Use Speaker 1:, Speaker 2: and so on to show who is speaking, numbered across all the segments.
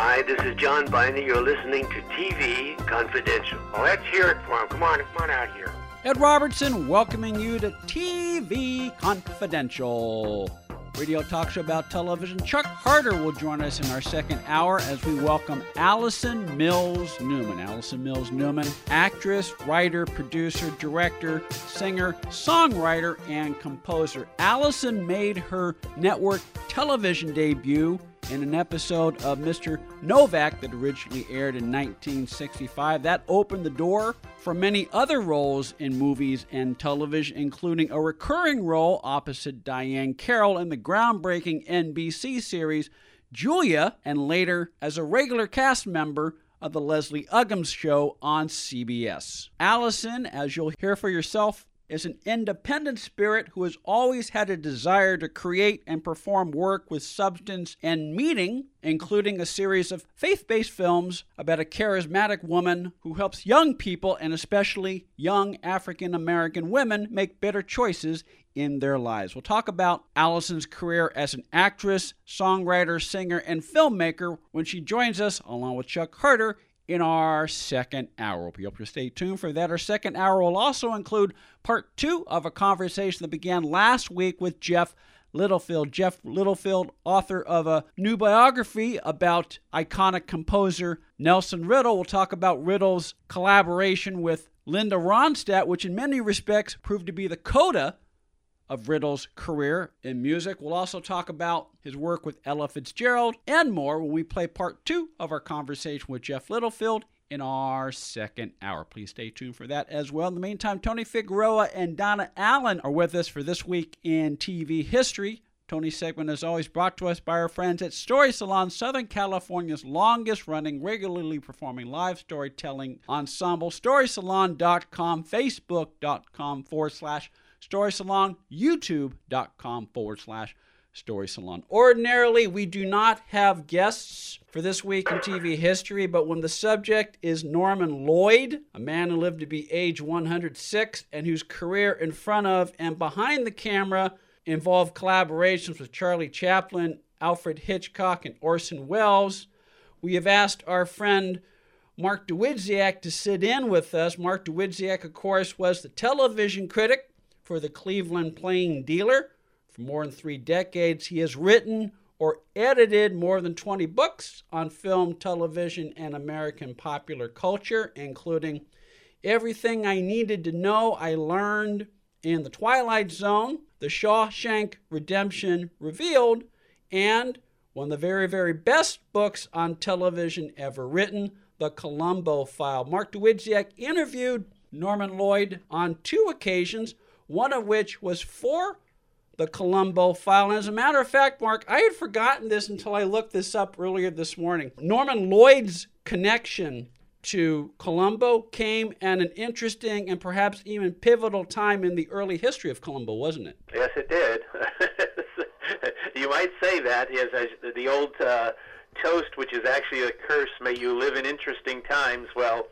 Speaker 1: Hi, this is John Byner. You're listening to TV Confidential.
Speaker 2: Well, let's hear it for him. Come on, come on out here.
Speaker 3: Ed Robertson welcoming you to TV Confidential. Radio talk show about television. Chuck Harder will join us in our second hour as we welcome Allison Mills Newman. Allison Mills Newman, actress, writer, producer, director, singer, songwriter, and composer. Allison made her network television debut in an episode of Mr. Novak that originally aired in 1965. That opened the door for many other roles in movies and television, including a recurring role opposite Diahann Carroll in the groundbreaking NBC series Julia, and later as a regular cast member of the Leslie Uggams show on CBS. Allison, as you'll hear for yourself, is an independent spirit who has always had a desire to create and perform work with substance and meaning, including a series of faith based films about a charismatic woman who helps young people, and especially young African American women, make better choices in their lives. We'll talk about Allison's career as an actress, songwriter, singer, and filmmaker when she joins us, along with Chuck Harder, in our second hour. Hope you stay tuned for that. Our second hour will also include part two of a conversation that began last week with Jeff Littlefield. Jeff Littlefield, author of a new biography about iconic composer Nelson Riddle. We'll talk about Riddle's collaboration with Linda Ronstadt, which in many respects proved to be the coda of Riddle's career in music. We'll also talk about his work with Ella Fitzgerald and more when we play part two of our conversation with Jeff Littlefield in our second hour. Please stay tuned for that as well. In the meantime, Tony Figueroa and Donna Allen are with us for this week in TV history. Tony's segment is always brought to us by our friends at Story Salon, Southern California's longest running, regularly performing live storytelling ensemble. StorySalon.com, Facebook.com forward slash Story Salon, youtube.com forward slash Story Salon. Ordinarily, we do not have guests for this week in TV history, but when the subject is Norman Lloyd, a man who lived to be age 106 and whose career in front of and behind the camera involved collaborations with Charlie Chaplin, Alfred Hitchcock, and Orson Welles, we have asked our friend Mark Dawidziak to sit in with us. Mark Dawidziak, of course, was the television critic for the Cleveland Plain Dealer. For more than three decades, he has written or edited more than 20 books on film, television, and American popular culture, including Everything I Needed to Know I Learned in The Twilight Zone, The Shawshank Redemption Revealed, and one of the very, very best books on television ever written, The Columbo File. Mark Dawidziak interviewed Norman Lloyd on two occasions one of which was for the Columbo file. And as a matter of fact, Mark, I had forgotten this until I looked this up earlier this morning. Norman Lloyd's connection to Columbo came at an interesting and perhaps even pivotal time in the early history of Columbo, wasn't it?
Speaker 1: Yes, it did. you might say that. Yes, the old uh, toast, which is actually a curse, may you live in interesting times. Well,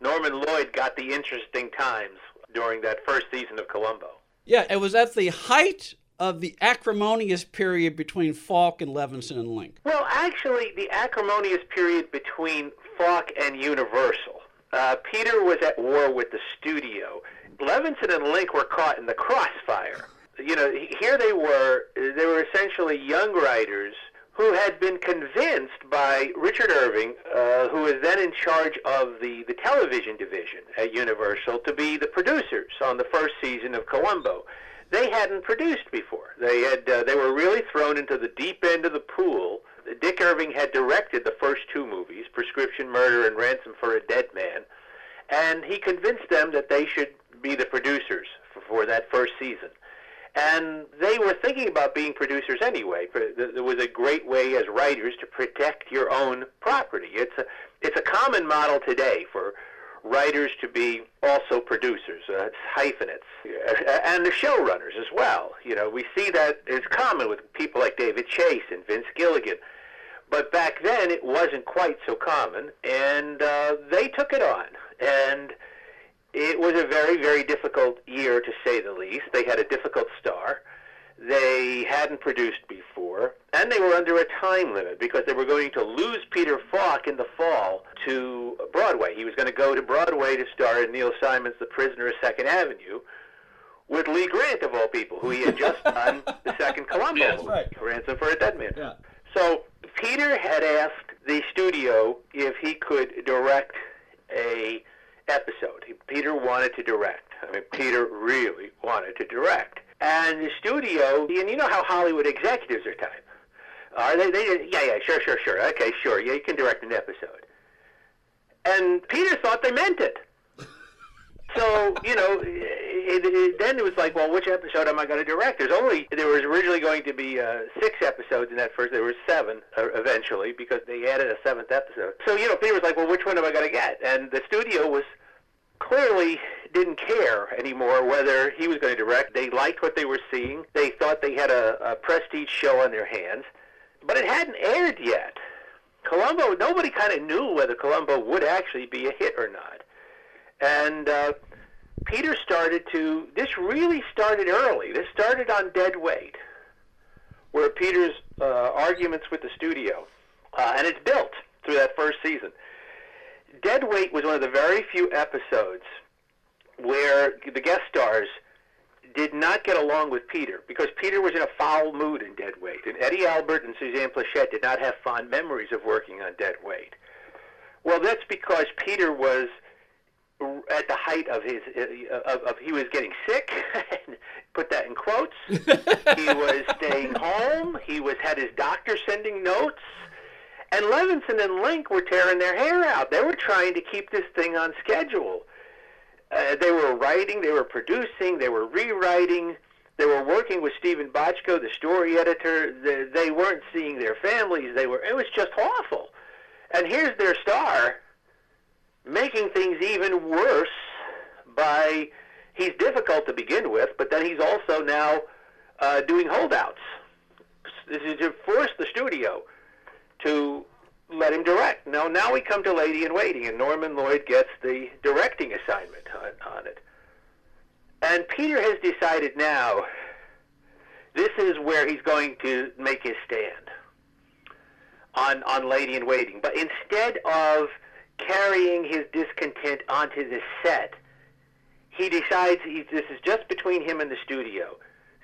Speaker 1: Norman Lloyd got the interesting times during that first season of Columbo.
Speaker 3: Yeah, it was at the height of the acrimonious period between Falk and Levinson and Link.
Speaker 1: Well, actually, the acrimonious period between Falk and Universal. Uh, Peter was at war with the studio. Levinson and Link were caught in the crossfire. You know, here they were. They were essentially young writers who had been convinced by Richard Irving, uh, who was then in charge of the, the television division at Universal, to be the producers on the first season of Columbo. They hadn't produced before. They had uh, they were really thrown into the deep end of the pool. Dick Irving had directed the first two movies, Prescription Murder and Ransom for a Dead Man, and he convinced them that they should be the producers for, for that first season and they were thinking about being producers anyway. There was a great way as writers to protect your own property. It's a it's a common model today for writers to be also producers. Uh, it's hyphenates and the showrunners as well. You know, we see that it's common with people like David Chase and Vince Gilligan. But back then, it wasn't quite so common, and uh, they took it on. And it was a very, very difficult year to say the least. They had a difficult star. they hadn't produced before, and they were under a time limit because they were going to lose Peter Falk in the fall to Broadway. He was going to go to Broadway to star in Neil Simon's The Prisoner of Second Avenue with Lee Grant, of all people, who he had just done the second Columbo movie,
Speaker 3: Right.
Speaker 1: Ransom for a Dead Man.
Speaker 3: Yeah.
Speaker 1: So Peter had asked the studio if he could direct a episode. Peter wanted to direct. I mean, Peter really wanted to direct. And the studio, and you know how Hollywood executives are type. Are they? They yeah, yeah, sure, sure, sure. Okay, sure. Yeah, you can direct an episode. And Peter thought they meant it. So you know, it, it, then it was like, well, which episode am I going to direct? There's only there was originally going to be uh, six episodes in that first. There were seven uh, eventually because they added a seventh episode. So you know, Peter was like, well, which one am I going to get? And the studio was clearly didn't care anymore whether he was going to direct. They liked what they were seeing. They thought they had a, a prestige show on their hands, but it hadn't aired yet. Columbo, nobody kind of knew whether Columbo would actually be a hit or not. And uh, Peter started to, this really started early. This started on Dead Weight, where Peter's uh, arguments with the studio, uh, and it's built through that first season. Dead Weight was one of the very few episodes where the guest stars did not get along with Peter because Peter was in a foul mood in Dead Weight, and Eddie Albert and Suzanne Pleshette did not have fond memories of working on Dead Weight. Well, that's because Peter was at the height of his uh, of, of he was getting sick. put that in quotes. he was staying home. He was had his doctor sending notes. And Levinson and Link were tearing their hair out. They were trying to keep this thing on schedule. Uh, they were writing, they were producing, they were rewriting, they were working with Steven Bochco, the story editor. They, they weren't seeing their families. They were. It was just awful. And here's their star making things even worse by he's difficult to begin with, but then he's also now uh, doing holdouts. This is to force the studio to let him direct. Now, now we come to Lady in Waiting, and Norman Lloyd gets the directing assignment on, on it. And Peter has decided now this is where he's going to make his stand on on Lady in Waiting. But instead of carrying his discontent onto the set, he decides he, this is just between him and the studio.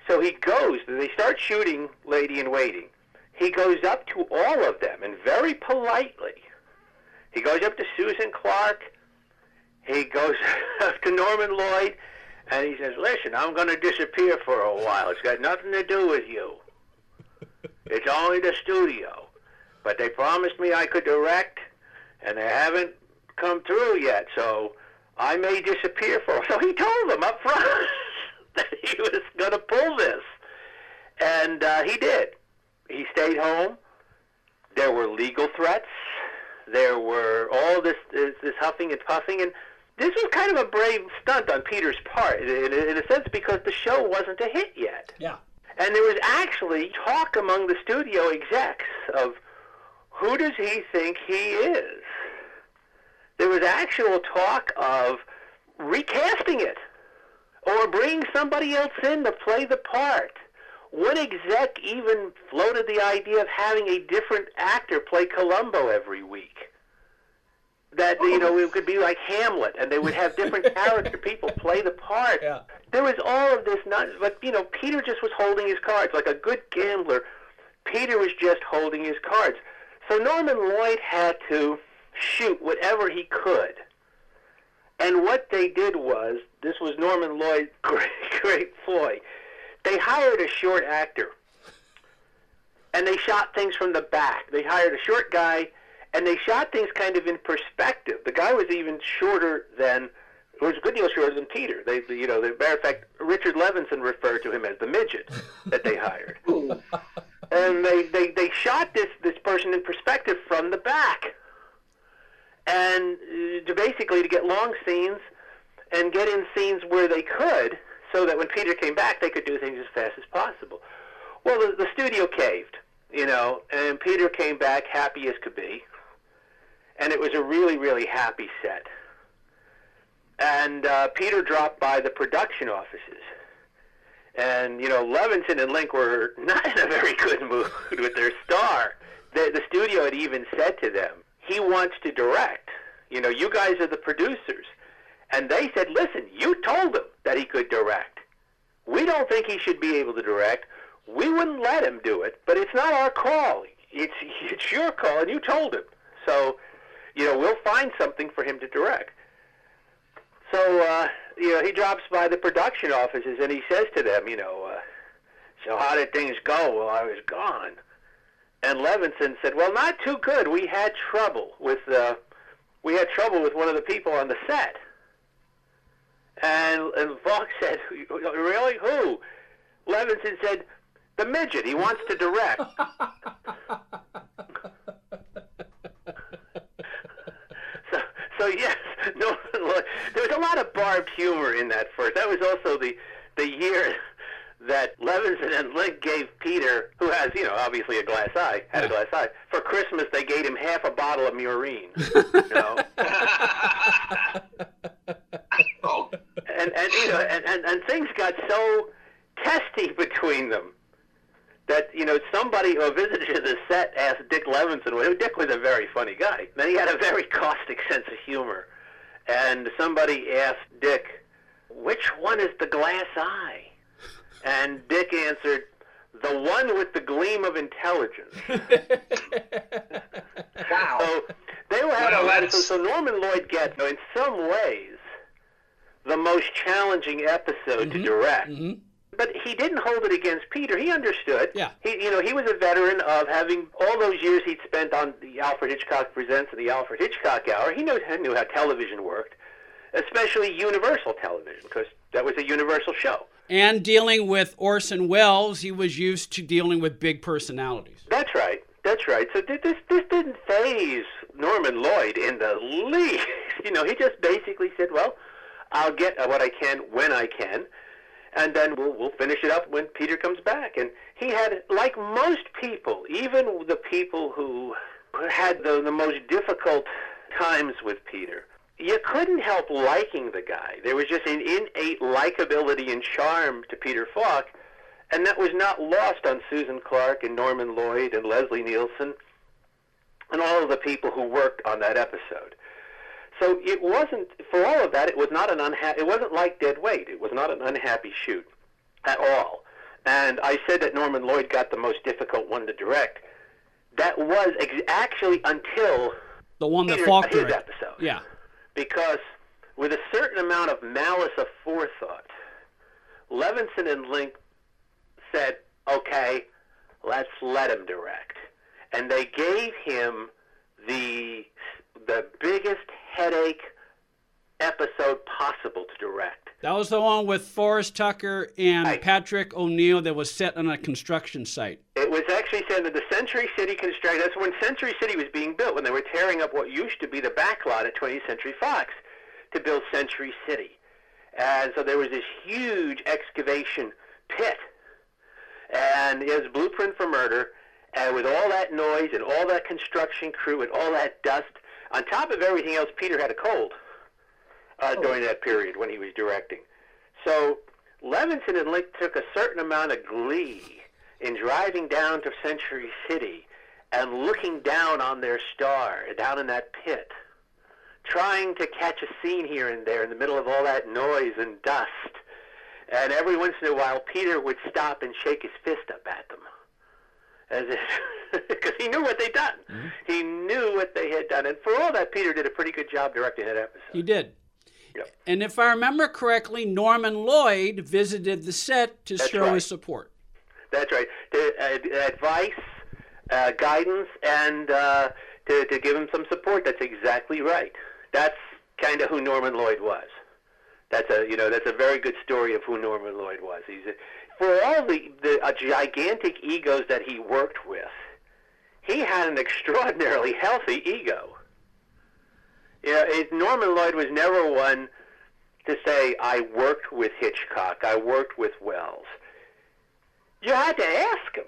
Speaker 1: So he goes. They start shooting Lady in Waiting. He goes up to all of them and very politely. He goes up to Susan Clark. He goes up to Norman Lloyd, and he says, "Listen, I'm going to disappear for a while. It's got nothing to do with you. It's only the studio. But they promised me I could direct, and they haven't come through yet. So I may disappear for." So he told them up front that he was going to pull this, and uh, he did. He stayed home. There were legal threats. There were all this, this this huffing and puffing, and this was kind of a brave stunt on Peter's part, in, in a sense, because the show wasn't a hit yet.
Speaker 3: Yeah.
Speaker 1: And there was actually talk among the studio execs of who does he think he is? There was actual talk of recasting it or bringing somebody else in to play the part. One exec even floated the idea of having a different actor play Columbo every week. That you know it could be like Hamlet, and they would have different character people play the part.
Speaker 3: Yeah.
Speaker 1: There was all of this nonsense, but you know Peter just was holding his cards like a good gambler. Peter was just holding his cards. So Norman Lloyd had to shoot whatever he could. And what they did was, this was Norman Lloyd, great, great ploy. They hired a short actor, and they shot things from the back. They hired a short guy, and they shot things kind of in perspective. The guy was even shorter than, was a good deal shorter than Peter. They, you know, the matter of fact, Richard Levinson referred to him as the midget that they hired. and they, they, they shot this, this person in perspective from the back and uh, to basically to get long scenes and get in scenes where they could so that when Peter came back they could do things as fast as possible. Well, the, the studio caved, you know, and Peter came back happy as could be. And it was a really, really happy set. And uh, Peter dropped by the production offices. And, you know, Levinson and Link were not in a very good mood with their star. The, the studio had even said to them, he wants to direct. You know, you guys are the producers. And they said, listen, you told him that he could direct. We don't think he should be able to direct. We wouldn't let him do it, but it's not our call. It's, it's your call, and you told him. So, you know, we'll find something for him to direct. So, uh, you know, he drops by the production offices and he says to them, you know, uh, so how did things go while I was gone? And Levinson said, well, not too good. We had trouble with, uh, we had trouble with one of the people on the set. And, and Falk said, really? Who? Levinson said, the midget. He wants to direct. so, so yes, no, there was a lot of barbed humor in that first. That was also the the year that Levinson and Link gave Peter, who has, you know, obviously a glass eye, had a glass eye, for Christmas they gave him half a bottle of Murine. You know? Oh. and and you know, and, and, and things got so testy between them that you know somebody who visited the set asked Dick Levinson. Well, Dick was a very funny guy. Then he had a very caustic sense of humor, and somebody asked Dick, "Which one is the glass eye?" And Dick answered, "The one with the gleam of intelligence."
Speaker 2: Wow.
Speaker 1: So they were having
Speaker 2: What a
Speaker 1: so, so Norman Lloyd gets in some ways the most challenging episode to direct.
Speaker 3: hmm
Speaker 1: But he didn't hold it against Peter. He understood.
Speaker 3: Yeah.
Speaker 1: He, you know, he was a veteran of having all those years he'd spent on the Alfred Hitchcock Presents and the Alfred Hitchcock Hour. He knew, knew how television worked, especially Universal Television, because that was a Universal show.
Speaker 3: And dealing with Orson Welles, he was used to dealing with big personalities.
Speaker 1: That's right. That's right. So this this didn't faze Norman Lloyd in the least. You know, he just basically said, "Well, I'll get uh, what I can when I can, and then we'll we'll finish it up when Peter comes back." And he had, like most people, even the people who had the the most difficult times with Peter, you couldn't help liking the guy. There was just an innate likability and charm to Peter Falk, and that was not lost on Susan Clark and Norman Lloyd and Leslie Nielsen and all of the people who worked on that episode. So it wasn't for all of that. It was not an unha- It wasn't like Dead Weight. It was not an unhappy shoot at all. And I said that Norman Lloyd got the most difficult one to direct. That was ex- actually until
Speaker 3: The one that
Speaker 1: Peter,
Speaker 3: Falk directed.
Speaker 1: episode
Speaker 3: Yeah.
Speaker 1: Because with a certain amount of malice of forethought, Levinson and Link said, "Okay, let's let him direct," and they gave him the the biggest headache episode possible to direct.
Speaker 3: That was the one with Forrest Tucker and
Speaker 1: Right.
Speaker 3: Patrick O'Neill that was set on a construction site.
Speaker 1: It was actually said that the Century City construction. That's when Century City was being built, when they were tearing up what used to be the backlot at 20th Century Fox to build Century City. And so there was this huge excavation pit, and it was Blueprint for Murder. And with all that noise and all that construction crew and all that dust, on top of everything else, Peter had a cold uh, during that period when he was directing. So Levinson and Link took a certain amount of glee in driving down to Century City and looking down on their star down in that pit, trying to catch a scene here and there in the middle of all that noise and dust. And every once in a while, Peter would stop and shake his fist up at them, as if because he knew what they'd done. He knew what they had done, and for all that, Peter did a pretty good job directing that episode.
Speaker 3: He did.
Speaker 1: Yep.
Speaker 3: And if I remember correctly, Norman Lloyd visited the set to
Speaker 1: That's
Speaker 3: show
Speaker 1: right.
Speaker 3: his support.
Speaker 1: That's right. To, uh, advice, uh, guidance, and uh, to, to give him some support. That's exactly right. That's kind of who Norman Lloyd was. That's a you know that's a very good story of who Norman Lloyd was. He's a, for all the the uh, gigantic egos that he worked with, he had an extraordinarily healthy ego. Yeah, it, Norman Lloyd was never one to say, "I worked with Hitchcock. I worked with Welles." You had to ask him.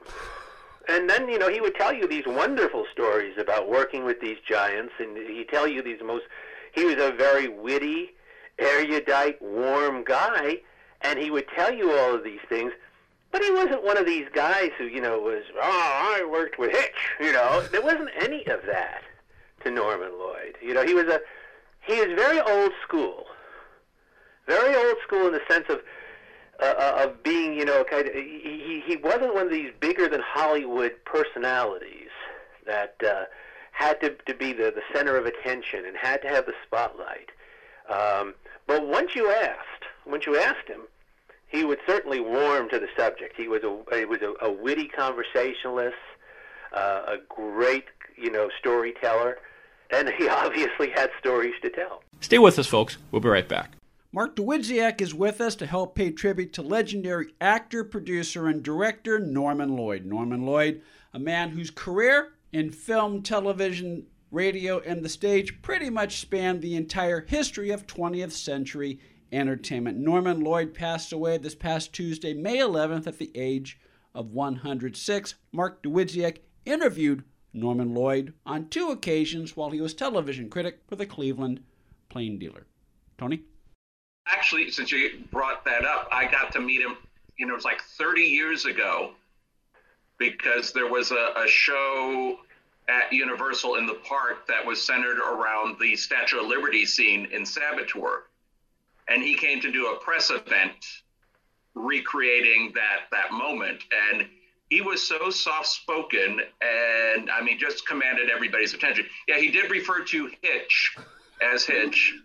Speaker 1: And then, you know, he would tell you these wonderful stories about working with these giants, and he'd tell you these most. He was a very witty, erudite, warm guy, and he would tell you all of these things. But he wasn't one of these guys who, you know, was, oh, I worked with Hitch. You know, there wasn't any of that to Norman Lloyd. You know, he was a, he was very old school. Very old school in the sense of, uh, uh of being, you know, kind of, he, he wasn't one of these bigger than Hollywood personalities that uh, had to, to be the, the center of attention and had to have the spotlight. Um, but once you asked, once you asked him, he would certainly warm to the subject. He was a he was a, a witty conversationalist, uh, a great you know storyteller, and he obviously had stories to tell.
Speaker 4: Stay with us, folks. We'll be right back.
Speaker 3: Mark Dawidziak is with us to help pay tribute to legendary actor, producer, and director Norman Lloyd. Norman Lloyd, a man whose career in film, television, radio, and the stage pretty much spanned the entire history of 20th century entertainment. Norman Lloyd passed away this past Tuesday, May 11th, at the age of 106. Mark Dawidziak interviewed Norman Lloyd on two occasions while he was television critic for the Cleveland Plain Dealer. Tony?
Speaker 5: Actually, since you brought that up, I got to meet him, you know, it was like 30 years ago because there was a, a show at Universal in the park that was centered around the Statue of Liberty scene in Saboteur and he came to do a press event recreating that that moment and he was so soft spoken and i mean just commanded everybody's attention. Yeah he did refer to hitch as hitch.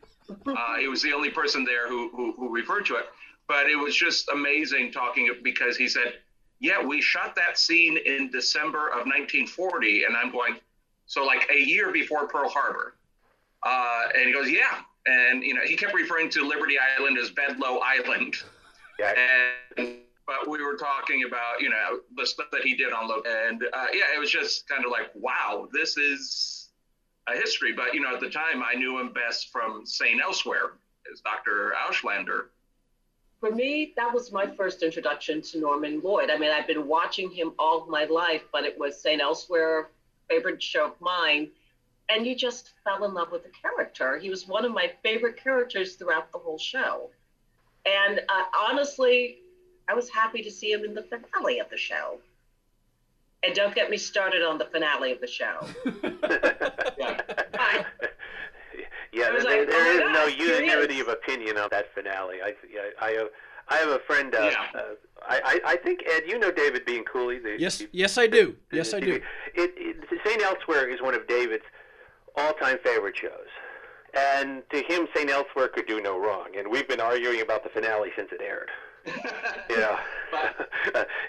Speaker 5: Uh, he was the only person there who, who, who referred to it. But it was just amazing talking because he said yeah we shot that scene in december of 1940 and i'm going so like a year before pearl harbor. Uh, and he goes yeah. And you know he kept referring to Liberty Island as Bedloe Island. Yeah. And but we were talking about you know the stuff that he did on Lo, and uh, yeah, it was just kind of like wow, this is a history. But you know at the time I knew him best from St. Elsewhere as Dr. Auslander.
Speaker 6: For me, that was my first introduction to Norman Lloyd. I mean, I've been watching him all my life, but it was St. Elsewhere, favorite show of mine and you just fell in love with the character. He was one of my favorite characters throughout the whole show. And uh, honestly, I was happy to see him in the finale of the show. And don't get me started on the finale of the show.
Speaker 1: yeah, yeah there, like, there oh is no unanimity is. of opinion on that finale. I, I, have, I have a friend. Uh, yeah. uh, I, I think Ed, you know David Bianculli.
Speaker 3: The, yes, the, yes, I do. Yes, I do. It,
Speaker 1: it, Saint Elsewhere is one of David's all-time favorite shows. And to him, St. Elsewhere could do no wrong. And we've been arguing about the finale since it aired. Know,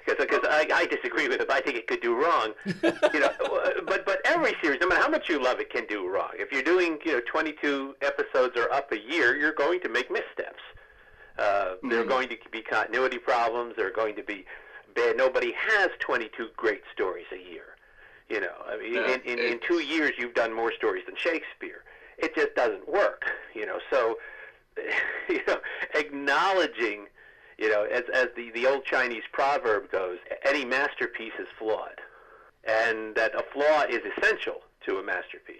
Speaker 1: because I, I disagree with it. I think it could do wrong. you know, but but every series, no matter how much you love it, can do wrong. If you're doing you know 22 episodes or up a year, you're going to make missteps. Uh, mm-hmm. There are going to be continuity problems. There are going to be bad. Nobody has 22 great stories a year. You know, I mean, yeah, in, in, in two years, you've done more stories than Shakespeare. It just doesn't work. You know, so you know, acknowledging, you know, as as the the old Chinese proverb goes, any masterpiece is flawed, and that a flaw is essential to a masterpiece.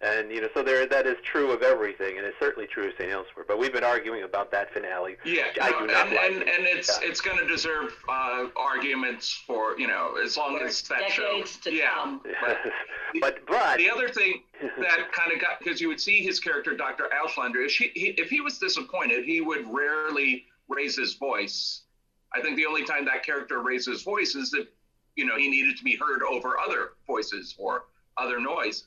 Speaker 1: And you know, so there that is true of everything, and it's certainly true of St. Elsewhere. But we've been arguing about that finale.
Speaker 5: Yeah, I do not and, like and, and it's yeah. it's going to deserve uh, arguments for you know as long for as that show.
Speaker 6: yeah,
Speaker 1: but, but but
Speaker 5: the other thing that kind of got because you would see his character Dr. Auslander, if he, he if he was disappointed, he would rarely raise his voice. I think the only time that character raised his voice is that you know he needed to be heard over other voices or other noise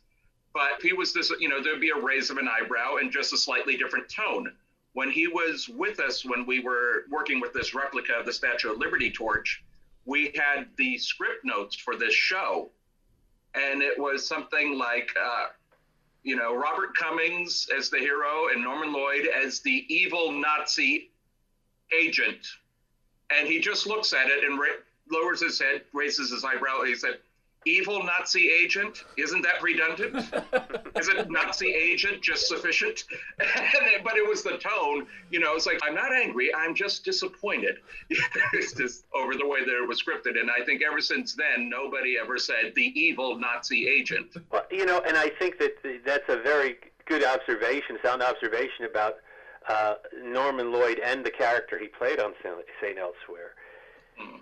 Speaker 5: but he was this, you know, there'd be a raise of an eyebrow and just a slightly different tone. When he was with us, when we were working with this replica of the Statue of Liberty torch, we had the script notes for this show. And it was something like, uh, you know, Robert Cummings as the hero and Norman Lloyd as the evil Nazi agent. And he just looks at it and ra- lowers his head, raises his eyebrow. And he said, evil Nazi agent. Isn't that redundant? Isn't Nazi agent just sufficient? but it was the tone, you know, it's like, I'm not angry, I'm just disappointed. it's just over the way that it was scripted. And I think ever since then, nobody ever said the evil Nazi agent.
Speaker 1: Well, you know, and I think that that's a very good observation, sound observation about uh, Norman Lloyd and the character he played on St. Elsewhere.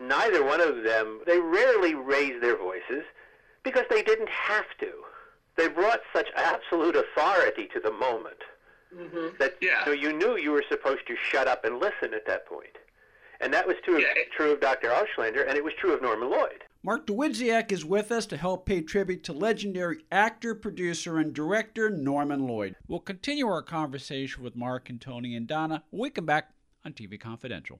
Speaker 1: Neither one of them, they rarely raised their voices because they didn't have to. They brought such absolute authority to the moment
Speaker 6: Mm-hmm.
Speaker 1: that
Speaker 5: Yeah.
Speaker 1: you, you knew you were supposed to shut up and listen at that point. And that was true,
Speaker 5: Yeah.
Speaker 1: true of Dr. Auslander, and it was true of Norman Lloyd.
Speaker 3: Mark Dawidziak is with us to help pay tribute to legendary actor, producer, and director Norman Lloyd. We'll continue our conversation with Mark and Tony and Donna when we come back on TV Confidential.